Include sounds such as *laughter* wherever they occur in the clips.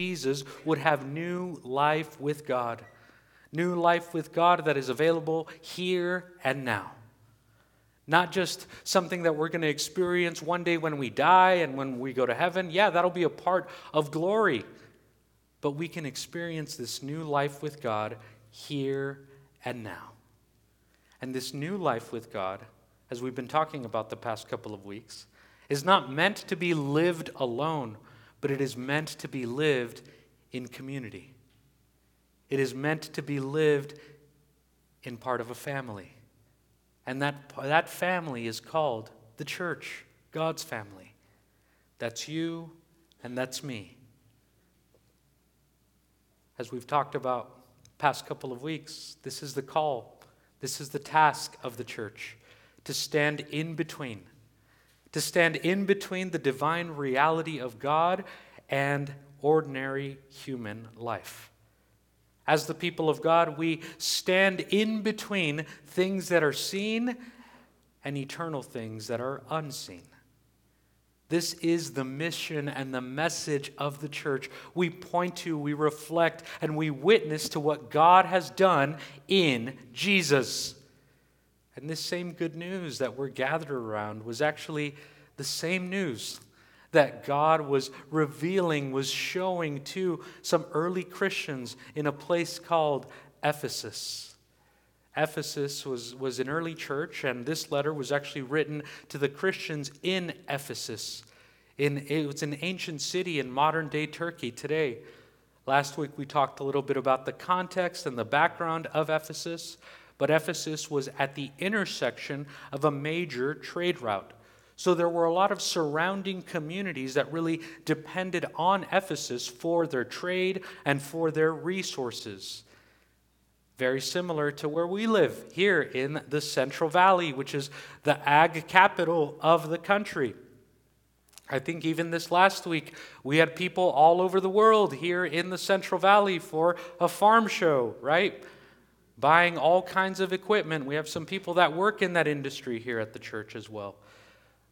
Jesus would have new life with God. New life with God that is available here and now. Not just something that we're going to experience one day when we die and when we go to heaven. Yeah, that'll be a part of glory. But we can experience this new life with God here and now. And this new life with God, as we've been talking about the past couple of weeks, is not meant to be lived alone but it is meant to be lived in community. It is meant to be lived in part of a family. And that, that family is called the church, God's family. That's you and that's me. As we've talked about past couple of weeks, this is the call. This is the task of the church to stand in between to stand in between the divine reality of God and ordinary human life. As the people of God, we stand in between things that are seen and eternal things that are unseen. This is the mission and the message of the church. We point to, we reflect, and we witness to what God has done in Jesus. And this same good news that we're gathered around was actually the same news that God was revealing, was showing to some early Christians in a place called Ephesus. Ephesus was, was an early church, and this letter was actually written to the Christians in Ephesus. In, it was an ancient city in modern day Turkey today. Last week we talked a little bit about the context and the background of Ephesus but Ephesus was at the intersection of a major trade route. So there were a lot of surrounding communities that really depended on Ephesus for their trade and for their resources. Very similar to where we live here in the Central Valley, which is the ag capital of the country. I think even this last week, we had people all over the world here in the Central Valley for a farm show, right? Buying all kinds of equipment. We have some people that work in that industry here at the church as well.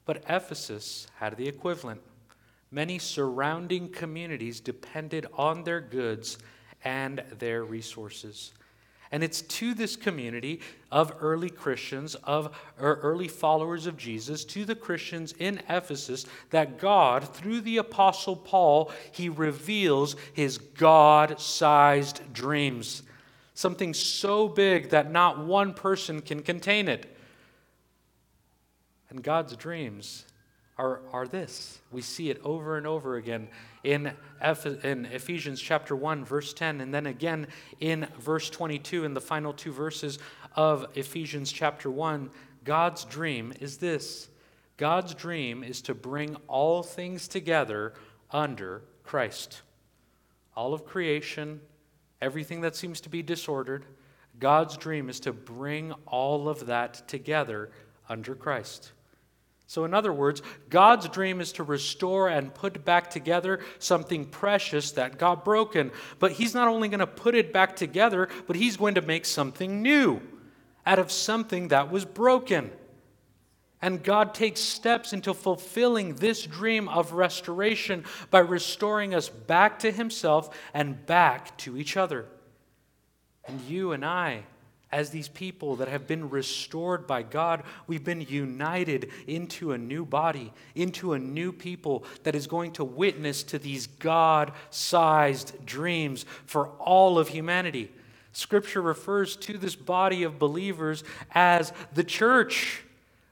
But Ephesus had the equivalent. Many surrounding communities depended on their goods and their resources. And it's to this community of early Christians, of early followers of Jesus, to the Christians in Ephesus, that God, through the Apostle Paul, he reveals his God sized dreams something so big that not one person can contain it. And God's dreams are, are this. We see it over and over again in, Eph- in Ephesians chapter 1, verse 10, and then again in verse 22, in the final two verses of Ephesians chapter 1. God's dream is this God's dream is to bring all things together under Christ. All of creation, everything that seems to be disordered, God's dream is to bring all of that together under Christ. So, in other words, God's dream is to restore and put back together something precious that got broken. But He's not only going to put it back together, but He's going to make something new out of something that was broken. And God takes steps into fulfilling this dream of restoration by restoring us back to Himself and back to each other. And you and I, as these people that have been restored by God, we've been united into a new body, into a new people that is going to witness to these God sized dreams for all of humanity. Scripture refers to this body of believers as the church.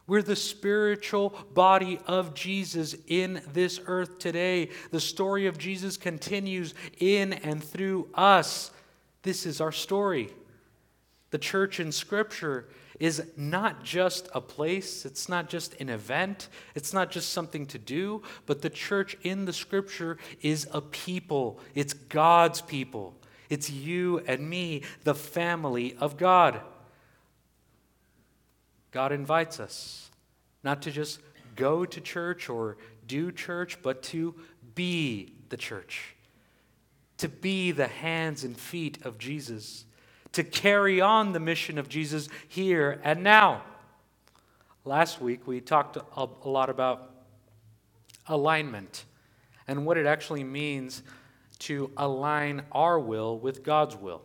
We're the spiritual body of Jesus in this earth today. The story of Jesus continues in and through us. This is our story. The church in Scripture is not just a place, it's not just an event, it's not just something to do, but the church in the Scripture is a people. It's God's people. It's you and me, the family of God. God invites us not to just go to church or do church, but to be the church, to be the hands and feet of Jesus, to carry on the mission of Jesus here and now. Last week, we talked a lot about alignment and what it actually means to align our will with God's will.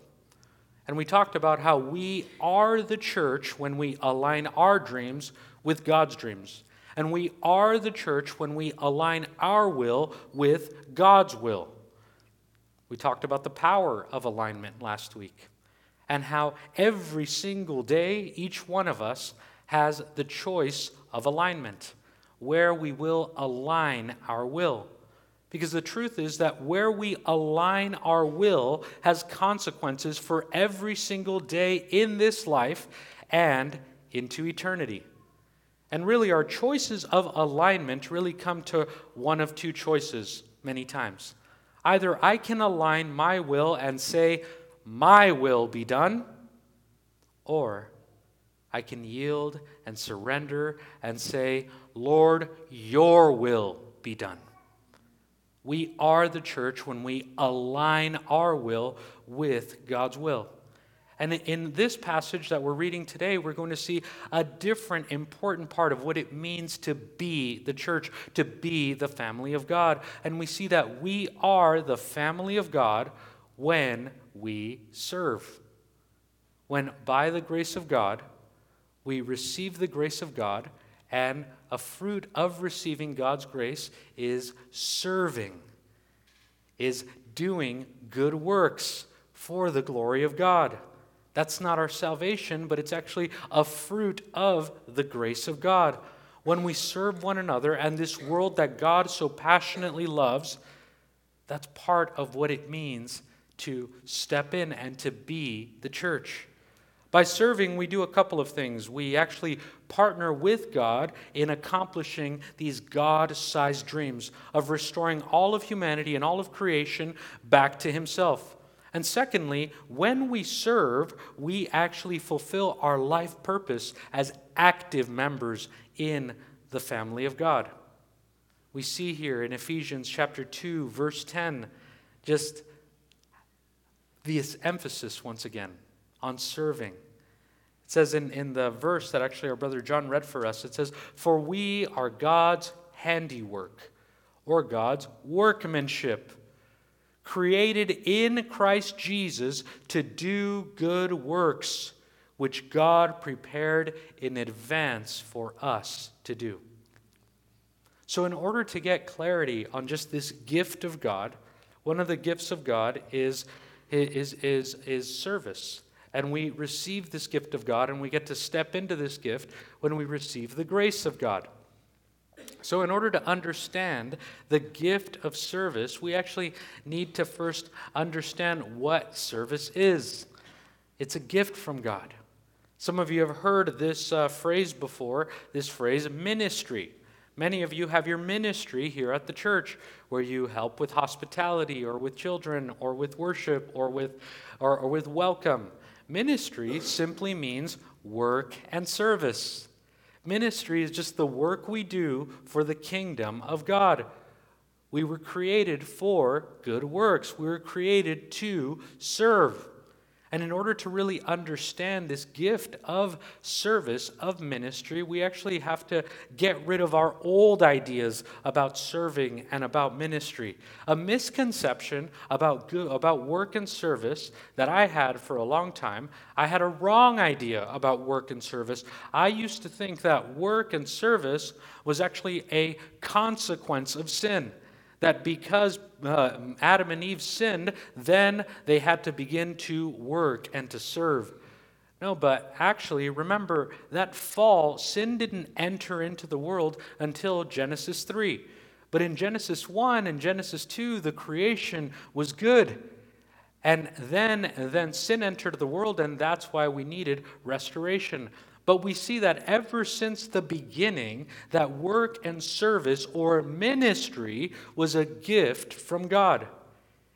And we talked about how we are the church when we align our dreams with God's dreams. And we are the church when we align our will with God's will. We talked about the power of alignment last week and how every single day, each one of us has the choice of alignment, where we will align our will. Because the truth is that where we align our will has consequences for every single day in this life and into eternity. And really, our choices of alignment really come to one of two choices many times. Either I can align my will and say, My will be done, or I can yield and surrender and say, Lord, your will be done. We are the church when we align our will with God's will. And in this passage that we're reading today, we're going to see a different important part of what it means to be the church, to be the family of God. And we see that we are the family of God when we serve. When, by the grace of God, we receive the grace of God and a fruit of receiving God's grace is serving, is doing good works for the glory of God. That's not our salvation, but it's actually a fruit of the grace of God. When we serve one another and this world that God so passionately loves, that's part of what it means to step in and to be the church. By serving, we do a couple of things. We actually partner with God in accomplishing these God sized dreams of restoring all of humanity and all of creation back to Himself. And secondly, when we serve, we actually fulfill our life purpose as active members in the family of God. We see here in Ephesians chapter 2 verse 10 just this emphasis once again on serving. It says in, in the verse that actually our brother John read for us, it says, For we are God's handiwork, or God's workmanship, created in Christ Jesus to do good works, which God prepared in advance for us to do. So, in order to get clarity on just this gift of God, one of the gifts of God is is, is, is service. And we receive this gift of God, and we get to step into this gift when we receive the grace of God. So, in order to understand the gift of service, we actually need to first understand what service is. It's a gift from God. Some of you have heard this uh, phrase before this phrase, ministry. Many of you have your ministry here at the church where you help with hospitality or with children or with worship or with, or, or with welcome. Ministry simply means work and service. Ministry is just the work we do for the kingdom of God. We were created for good works, we were created to serve. And in order to really understand this gift of service, of ministry, we actually have to get rid of our old ideas about serving and about ministry. A misconception about, good, about work and service that I had for a long time, I had a wrong idea about work and service. I used to think that work and service was actually a consequence of sin that because uh, Adam and Eve sinned, then they had to begin to work and to serve. No, but actually, remember that fall, sin didn't enter into the world until Genesis 3. But in Genesis 1 and Genesis 2, the creation was good. And then, then sin entered the world, and that's why we needed restoration. But we see that ever since the beginning, that work and service or ministry was a gift from God.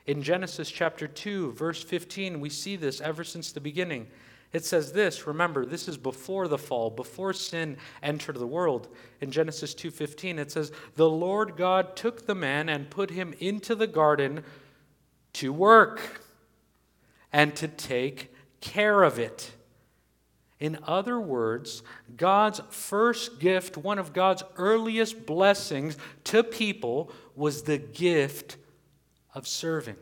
In Genesis chapter 2, verse 15, we see this ever since the beginning. It says this, remember, this is before the fall, before sin entered the world. In Genesis 2:15 it says, "The Lord God took the man and put him into the garden to work and to take care of it." In other words, God's first gift, one of God's earliest blessings to people, was the gift of serving.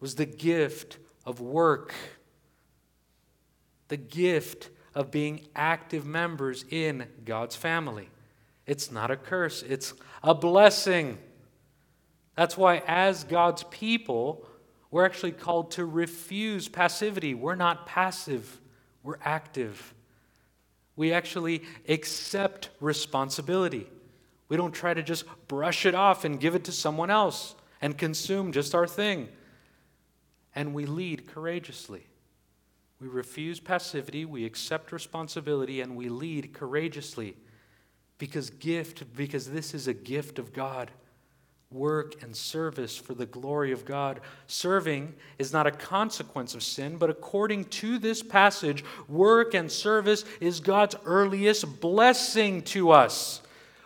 was the gift of work, the gift of being active members in God's family. It's not a curse, it's a blessing. That's why, as God's people, we're actually called to refuse passivity. We're not passive, we're active. We actually accept responsibility. We don't try to just brush it off and give it to someone else and consume just our thing. And we lead courageously. We refuse passivity, we accept responsibility, and we lead courageously. Because gift, because this is a gift of God. Work and service for the glory of God. Serving is not a consequence of sin, but according to this passage, work and service is God's earliest blessing to us.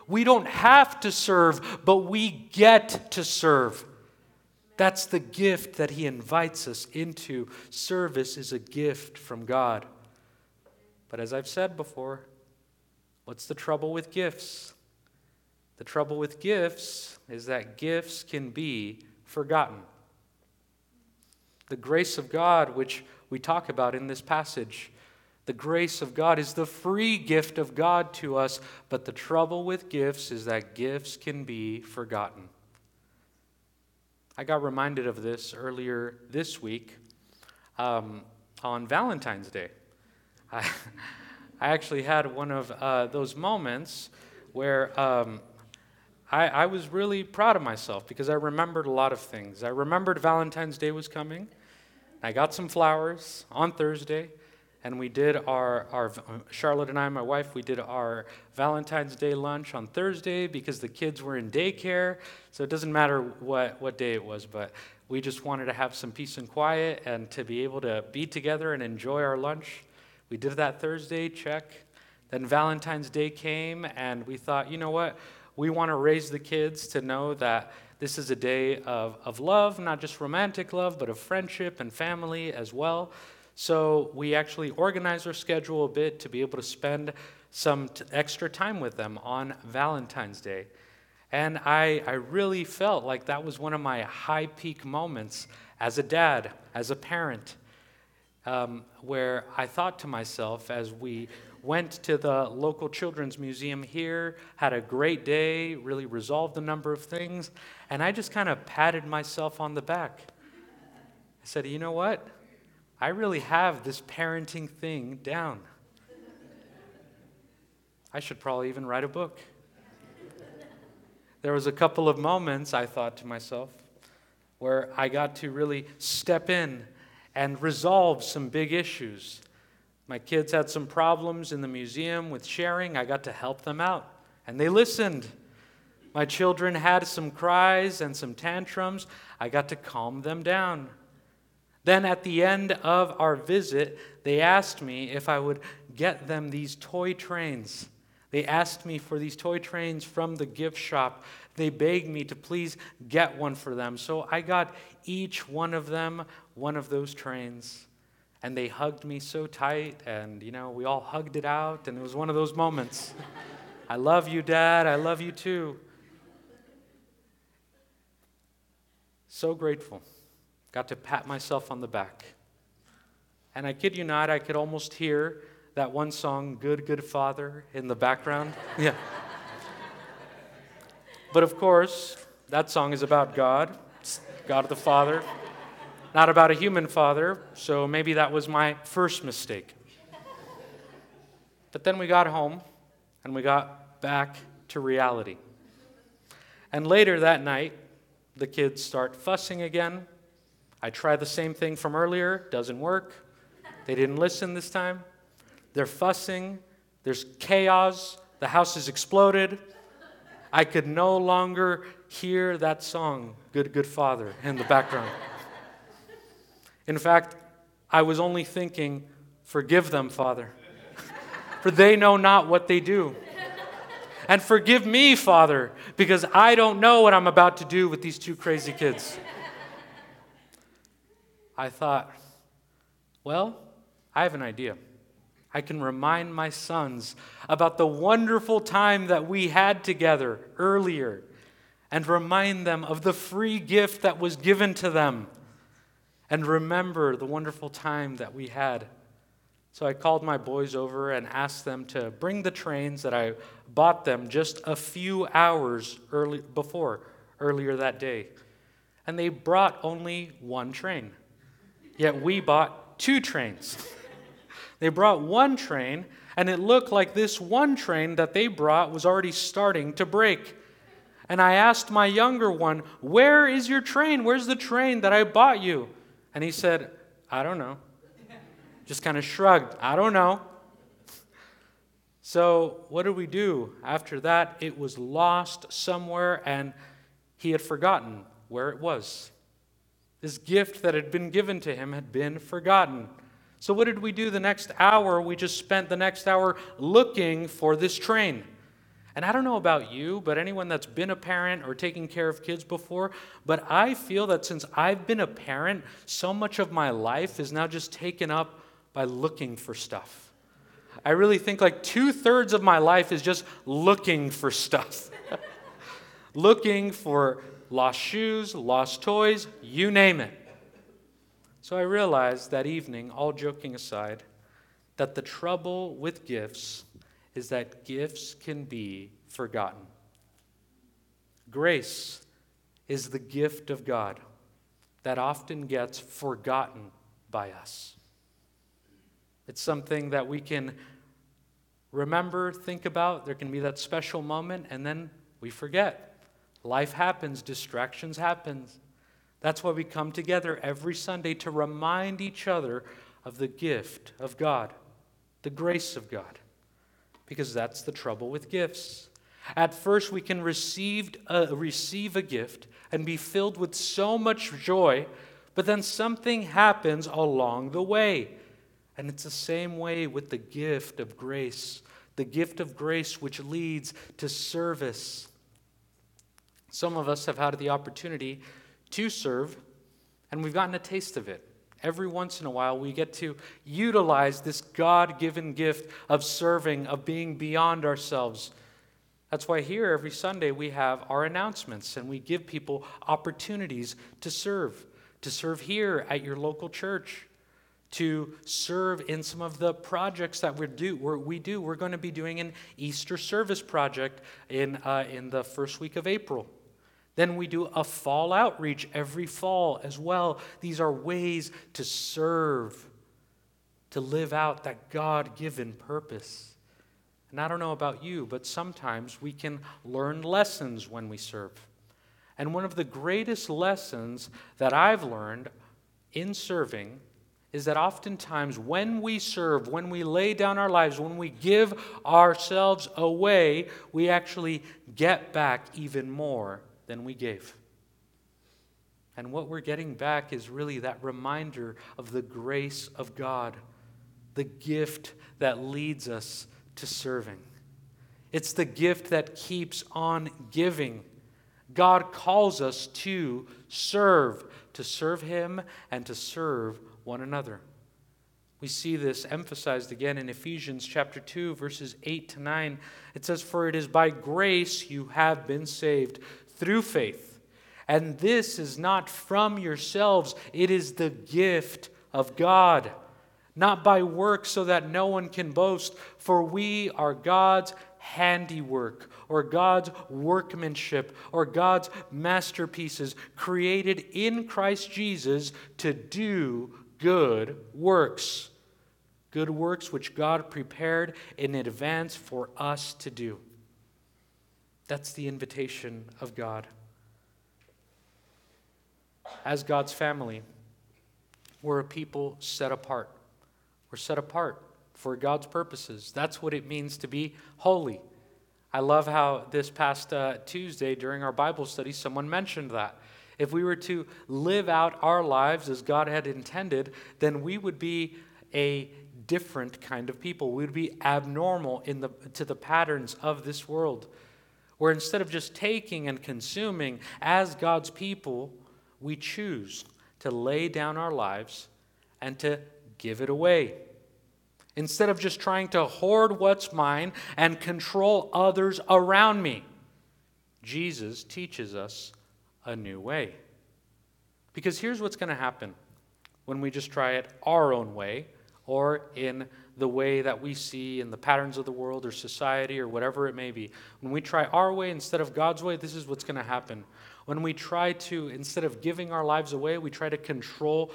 We don't have to serve, but we get to serve. That's the gift that He invites us into. Service is a gift from God. But as I've said before, what's the trouble with gifts? The trouble with gifts is that gifts can be forgotten. The grace of God, which we talk about in this passage, the grace of God is the free gift of God to us, but the trouble with gifts is that gifts can be forgotten. I got reminded of this earlier this week um, on Valentine's Day. I, *laughs* I actually had one of uh, those moments where um, I, I was really proud of myself because I remembered a lot of things. I remembered Valentine's Day was coming. I got some flowers on Thursday and we did our, our Charlotte and I, my wife, we did our Valentine's Day lunch on Thursday because the kids were in daycare. So it doesn't matter what, what day it was, but we just wanted to have some peace and quiet and to be able to be together and enjoy our lunch. We did that Thursday, check. Then Valentine's Day came, and we thought, you know what? We want to raise the kids to know that this is a day of, of love, not just romantic love, but of friendship and family as well. So we actually organized our schedule a bit to be able to spend some t- extra time with them on Valentine's Day. And I, I really felt like that was one of my high peak moments as a dad, as a parent, um, where I thought to myself as we went to the local children's museum here, had a great day, really resolved a number of things, and I just kind of patted myself on the back. I said, you know what? I really have this parenting thing down. I should probably even write a book. There was a couple of moments I thought to myself where I got to really step in and resolve some big issues. My kids had some problems in the museum with sharing. I got to help them out, and they listened. My children had some cries and some tantrums. I got to calm them down. Then at the end of our visit, they asked me if I would get them these toy trains. They asked me for these toy trains from the gift shop. They begged me to please get one for them. So I got each one of them one of those trains. And they hugged me so tight, and you know, we all hugged it out, and it was one of those moments. I love you, Dad. I love you too. So grateful. Got to pat myself on the back. And I kid you not, I could almost hear that one song, Good, Good Father, in the background. *laughs* yeah. But of course, that song is about God, God the Father, not about a human father, so maybe that was my first mistake. But then we got home and we got back to reality. And later that night, the kids start fussing again. I try the same thing from earlier, doesn't work. They didn't listen this time. They're fussing, there's chaos, the house has exploded. I could no longer hear that song, Good, Good Father, in the background. In fact, I was only thinking, Forgive them, Father, for they know not what they do. And forgive me, Father, because I don't know what I'm about to do with these two crazy kids. I thought, well, I have an idea. I can remind my sons about the wonderful time that we had together earlier and remind them of the free gift that was given to them. And remember the wonderful time that we had. So I called my boys over and asked them to bring the trains that I bought them just a few hours early before earlier that day. And they brought only one train. Yet we bought two trains. *laughs* they brought one train and it looked like this one train that they brought was already starting to break. And I asked my younger one, Where is your train? Where's the train that I bought you? And he said, I don't know. Just kind of shrugged, I don't know. So, what did we do? After that, it was lost somewhere, and he had forgotten where it was. This gift that had been given to him had been forgotten. So, what did we do the next hour? We just spent the next hour looking for this train. And I don't know about you, but anyone that's been a parent or taking care of kids before, but I feel that since I've been a parent, so much of my life is now just taken up by looking for stuff. I really think like two thirds of my life is just looking for stuff. *laughs* looking for lost shoes, lost toys, you name it. So I realized that evening, all joking aside, that the trouble with gifts is that gifts can be forgotten. Grace is the gift of God that often gets forgotten by us. It's something that we can remember, think about. There can be that special moment, and then we forget. Life happens, distractions happen. That's why we come together every Sunday to remind each other of the gift of God, the grace of God, because that's the trouble with gifts. At first, we can receive a, receive a gift and be filled with so much joy, but then something happens along the way. And it's the same way with the gift of grace, the gift of grace which leads to service. Some of us have had the opportunity to serve, and we've gotten a taste of it. Every once in a while, we get to utilize this God given gift of serving, of being beyond ourselves. That's why here every Sunday we have our announcements and we give people opportunities to serve, to serve here at your local church, to serve in some of the projects that we do. We're, we do. We're going to be doing an Easter service project in, uh, in the first week of April. Then we do a fall outreach every fall as well. These are ways to serve, to live out that God given purpose. And I don't know about you, but sometimes we can learn lessons when we serve. And one of the greatest lessons that I've learned in serving is that oftentimes when we serve, when we lay down our lives, when we give ourselves away, we actually get back even more than we gave. And what we're getting back is really that reminder of the grace of God, the gift that leads us to serving. It's the gift that keeps on giving. God calls us to serve, to serve Him and to serve one another. We see this emphasized again in Ephesians chapter 2 verses 8 to 9. It says for it is by grace you have been saved through faith. And this is not from yourselves, it is the gift of God, not by works so that no one can boast, for we are God's handiwork or God's workmanship or God's masterpieces created in Christ Jesus to do good works. Good works which God prepared in advance for us to do. That's the invitation of God. As God's family, we're a people set apart. We're set apart for God's purposes. That's what it means to be holy. I love how this past uh, Tuesday during our Bible study, someone mentioned that. If we were to live out our lives as God had intended, then we would be a different kind of people. We would be abnormal in the, to the patterns of this world. Where instead of just taking and consuming as God's people, we choose to lay down our lives and to give it away. Instead of just trying to hoard what's mine and control others around me, Jesus teaches us a new way. Because here's what's going to happen when we just try it our own way or in the way that we see in the patterns of the world or society or whatever it may be. When we try our way instead of God's way, this is what's going to happen. When we try to, instead of giving our lives away, we try to control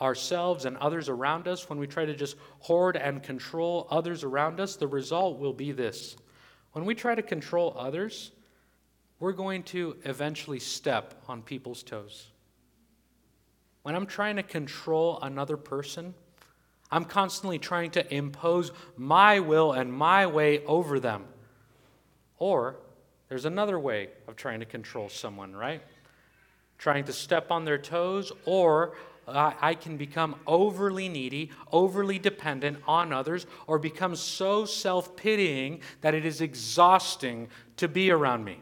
ourselves and others around us, when we try to just hoard and control others around us, the result will be this. When we try to control others, we're going to eventually step on people's toes. When I'm trying to control another person, I'm constantly trying to impose my will and my way over them. Or there's another way of trying to control someone, right? Trying to step on their toes, or I can become overly needy, overly dependent on others, or become so self pitying that it is exhausting to be around me.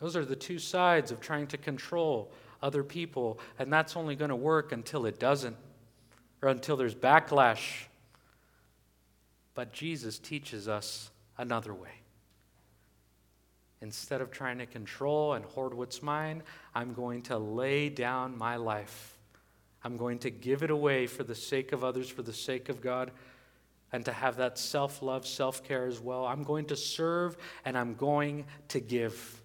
Those are the two sides of trying to control other people, and that's only going to work until it doesn't, or until there's backlash. But Jesus teaches us another way. Instead of trying to control and hoard what's mine, I'm going to lay down my life. I'm going to give it away for the sake of others, for the sake of God, and to have that self love, self care as well. I'm going to serve and I'm going to give.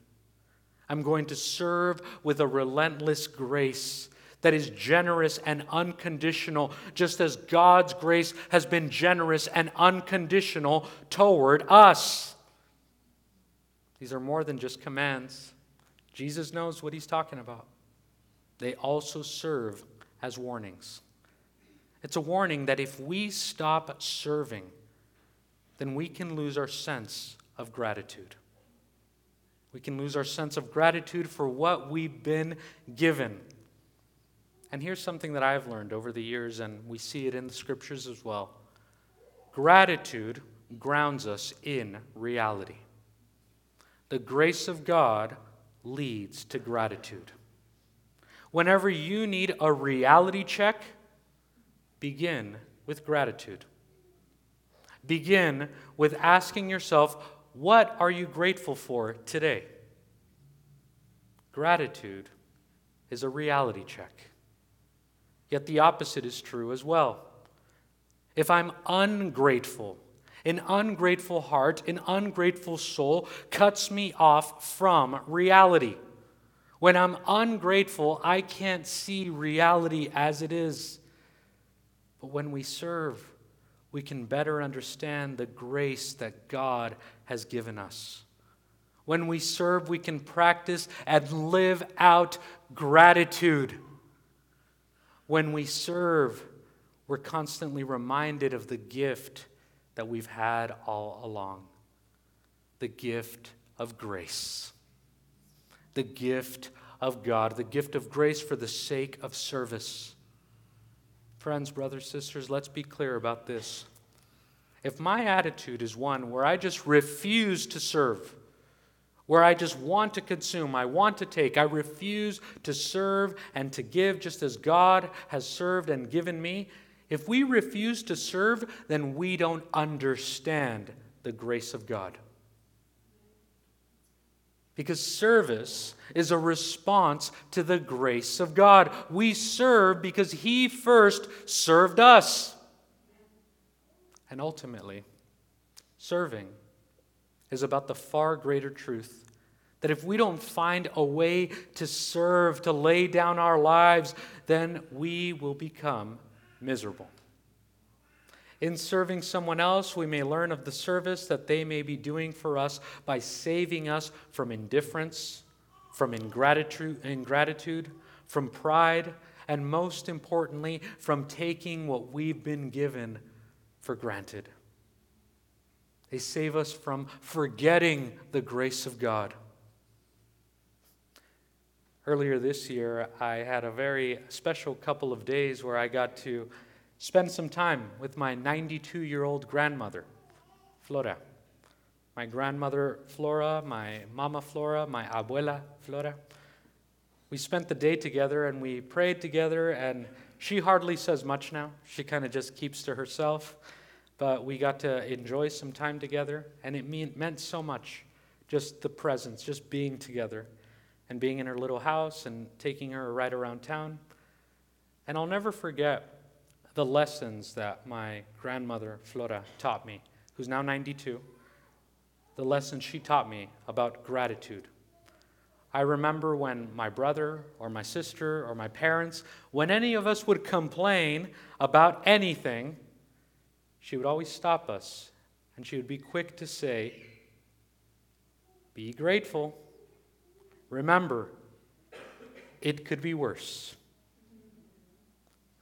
I'm going to serve with a relentless grace that is generous and unconditional, just as God's grace has been generous and unconditional toward us. These are more than just commands. Jesus knows what he's talking about. They also serve as warnings. It's a warning that if we stop serving, then we can lose our sense of gratitude. We can lose our sense of gratitude for what we've been given. And here's something that I've learned over the years, and we see it in the scriptures as well gratitude grounds us in reality. The grace of God leads to gratitude. Whenever you need a reality check, begin with gratitude. Begin with asking yourself, what are you grateful for today? Gratitude is a reality check. Yet the opposite is true as well. If I'm ungrateful, an ungrateful heart, an ungrateful soul cuts me off from reality. When I'm ungrateful, I can't see reality as it is. But when we serve, we can better understand the grace that God has given us. When we serve, we can practice and live out gratitude. When we serve, we're constantly reminded of the gift that we've had all along the gift of grace, the gift of God, the gift of grace for the sake of service. Friends, brothers, sisters, let's be clear about this. If my attitude is one where I just refuse to serve, where I just want to consume, I want to take, I refuse to serve and to give just as God has served and given me, if we refuse to serve, then we don't understand the grace of God. Because service is a response to the grace of God. We serve because He first served us. And ultimately, serving is about the far greater truth that if we don't find a way to serve, to lay down our lives, then we will become miserable. In serving someone else, we may learn of the service that they may be doing for us by saving us from indifference, from ingratitude, ingratitude, from pride, and most importantly, from taking what we've been given for granted. They save us from forgetting the grace of God. Earlier this year, I had a very special couple of days where I got to spend some time with my 92 year old grandmother, Flora. My grandmother, Flora, my mama, Flora, my abuela, Flora. We spent the day together and we prayed together, and she hardly says much now. She kind of just keeps to herself. But we got to enjoy some time together, and it mean, meant so much just the presence, just being together, and being in her little house and taking her right around town. And I'll never forget the lessons that my grandmother, Flora, taught me, who's now 92. The lessons she taught me about gratitude. I remember when my brother or my sister or my parents, when any of us would complain about anything, she would always stop us and she would be quick to say, Be grateful. Remember, it could be worse.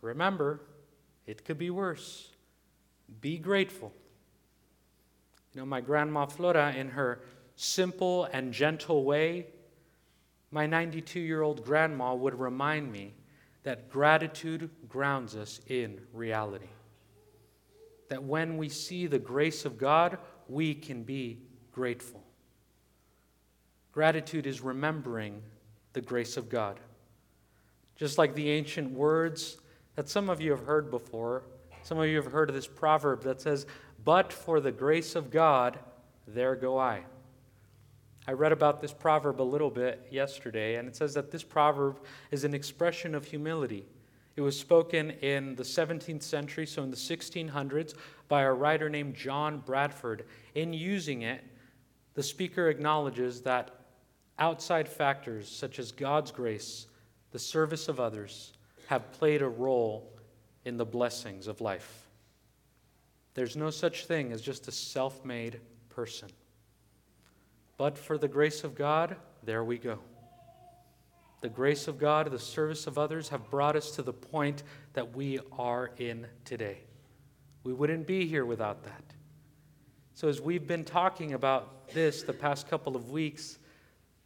Remember, it could be worse. Be grateful. You know, my grandma Flora, in her simple and gentle way, my 92 year old grandma would remind me that gratitude grounds us in reality. That when we see the grace of God, we can be grateful. Gratitude is remembering the grace of God. Just like the ancient words that some of you have heard before, some of you have heard of this proverb that says, But for the grace of God, there go I. I read about this proverb a little bit yesterday, and it says that this proverb is an expression of humility. It was spoken in the 17th century, so in the 1600s, by a writer named John Bradford. In using it, the speaker acknowledges that outside factors such as God's grace, the service of others, have played a role in the blessings of life. There's no such thing as just a self made person. But for the grace of God, there we go. The grace of God, the service of others have brought us to the point that we are in today. We wouldn't be here without that. So, as we've been talking about this the past couple of weeks,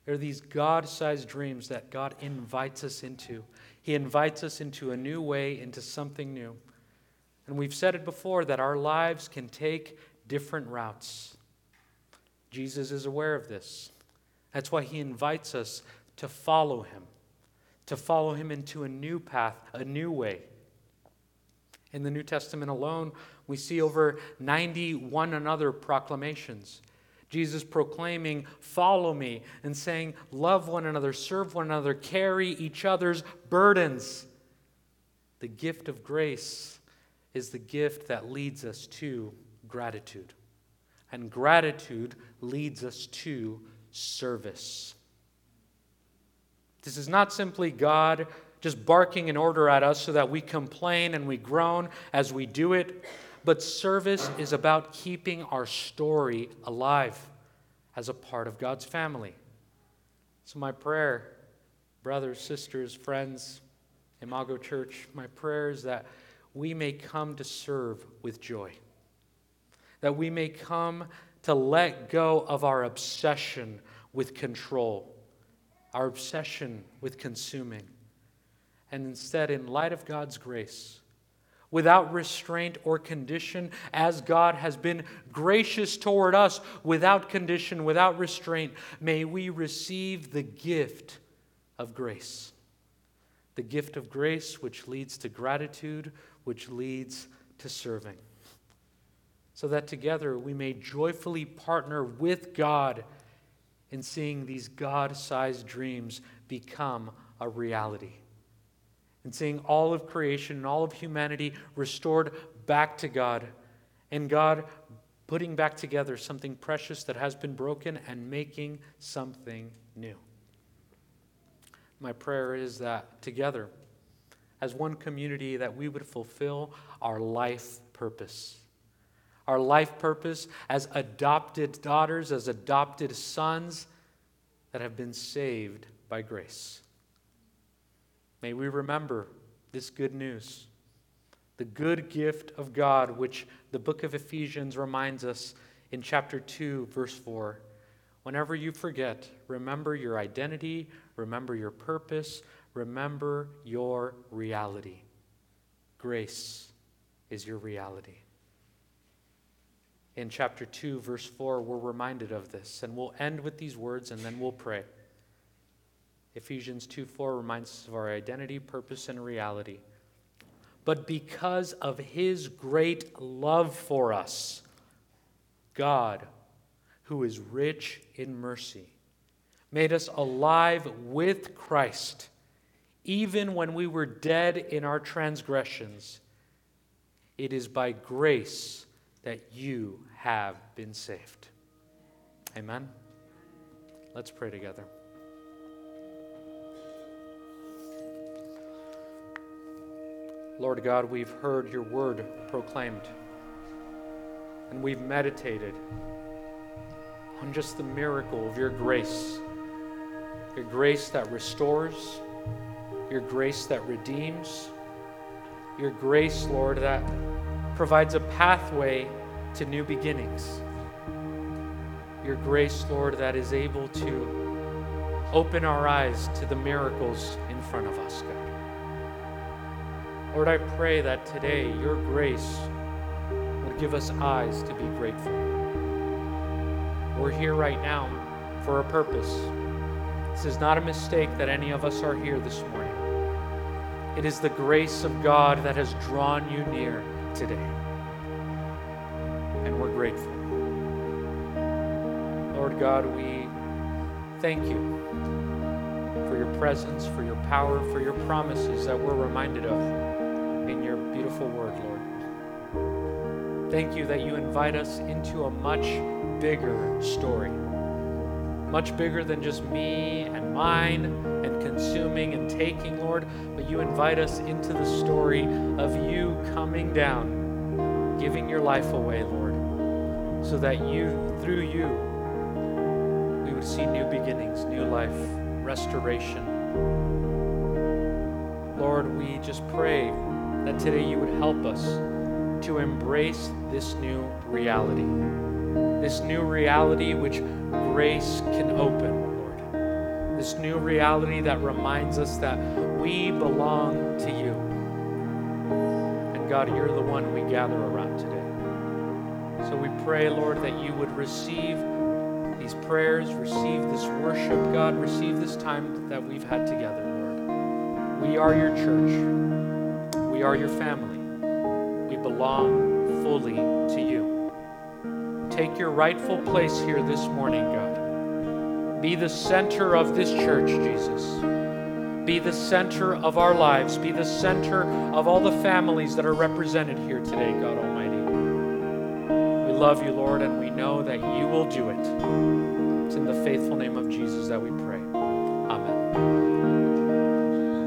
there are these God sized dreams that God invites us into. He invites us into a new way, into something new. And we've said it before that our lives can take different routes. Jesus is aware of this. That's why he invites us to follow him, to follow him into a new path, a new way. In the New Testament alone, we see over 90 one another proclamations. Jesus proclaiming, Follow me, and saying, Love one another, serve one another, carry each other's burdens. The gift of grace is the gift that leads us to gratitude. And gratitude leads us to service. This is not simply God just barking an order at us so that we complain and we groan as we do it, but service is about keeping our story alive as a part of God's family. So, my prayer, brothers, sisters, friends, Imago Church, my prayer is that we may come to serve with joy that we may come to let go of our obsession with control, our obsession with consuming, and instead, in light of God's grace, without restraint or condition, as God has been gracious toward us without condition, without restraint, may we receive the gift of grace. The gift of grace, which leads to gratitude, which leads to serving so that together we may joyfully partner with God in seeing these God sized dreams become a reality. And seeing all of creation and all of humanity restored back to God, and God putting back together something precious that has been broken and making something new. My prayer is that together, as one community, that we would fulfill our life purpose our life purpose as adopted daughters, as adopted sons that have been saved by grace. May we remember this good news, the good gift of God, which the book of Ephesians reminds us in chapter 2, verse 4. Whenever you forget, remember your identity, remember your purpose, remember your reality. Grace is your reality in chapter 2, verse 4, we're reminded of this. And we'll end with these words and then we'll pray. Ephesians 2 4 reminds us of our identity, purpose, and reality. But because of his great love for us, God, who is rich in mercy, made us alive with Christ even when we were dead in our transgressions, it is by grace that you have been saved. Amen. Let's pray together. Lord God, we've heard your word proclaimed, and we've meditated on just the miracle of your grace. Your grace that restores, your grace that redeems, your grace, Lord, that provides a pathway to new beginnings. Your grace, Lord, that is able to open our eyes to the miracles in front of us, God. Lord, I pray that today your grace would give us eyes to be grateful. We're here right now for a purpose. This is not a mistake that any of us are here this morning. It is the grace of God that has drawn you near today. Lord God, we thank you for your presence, for your power, for your promises that we're reminded of in your beautiful word, Lord. Thank you that you invite us into a much bigger story. Much bigger than just me and mine and consuming and taking, Lord, but you invite us into the story of you coming down, giving your life away, Lord, so that you, through you, would see new beginnings, new life, restoration. Lord, we just pray that today you would help us to embrace this new reality. This new reality which grace can open, Lord. This new reality that reminds us that we belong to you. And God, you're the one we gather around today. So we pray, Lord, that you would receive these prayers, receive this worship, God, receive this time that we've had together, Lord. We are your church. We are your family. We belong fully to you. Take your rightful place here this morning, God. Be the center of this church, Jesus. Be the center of our lives. Be the center of all the families that are represented here today, God love you, Lord, and we know that you will do it. It's in the faithful name of Jesus that we pray.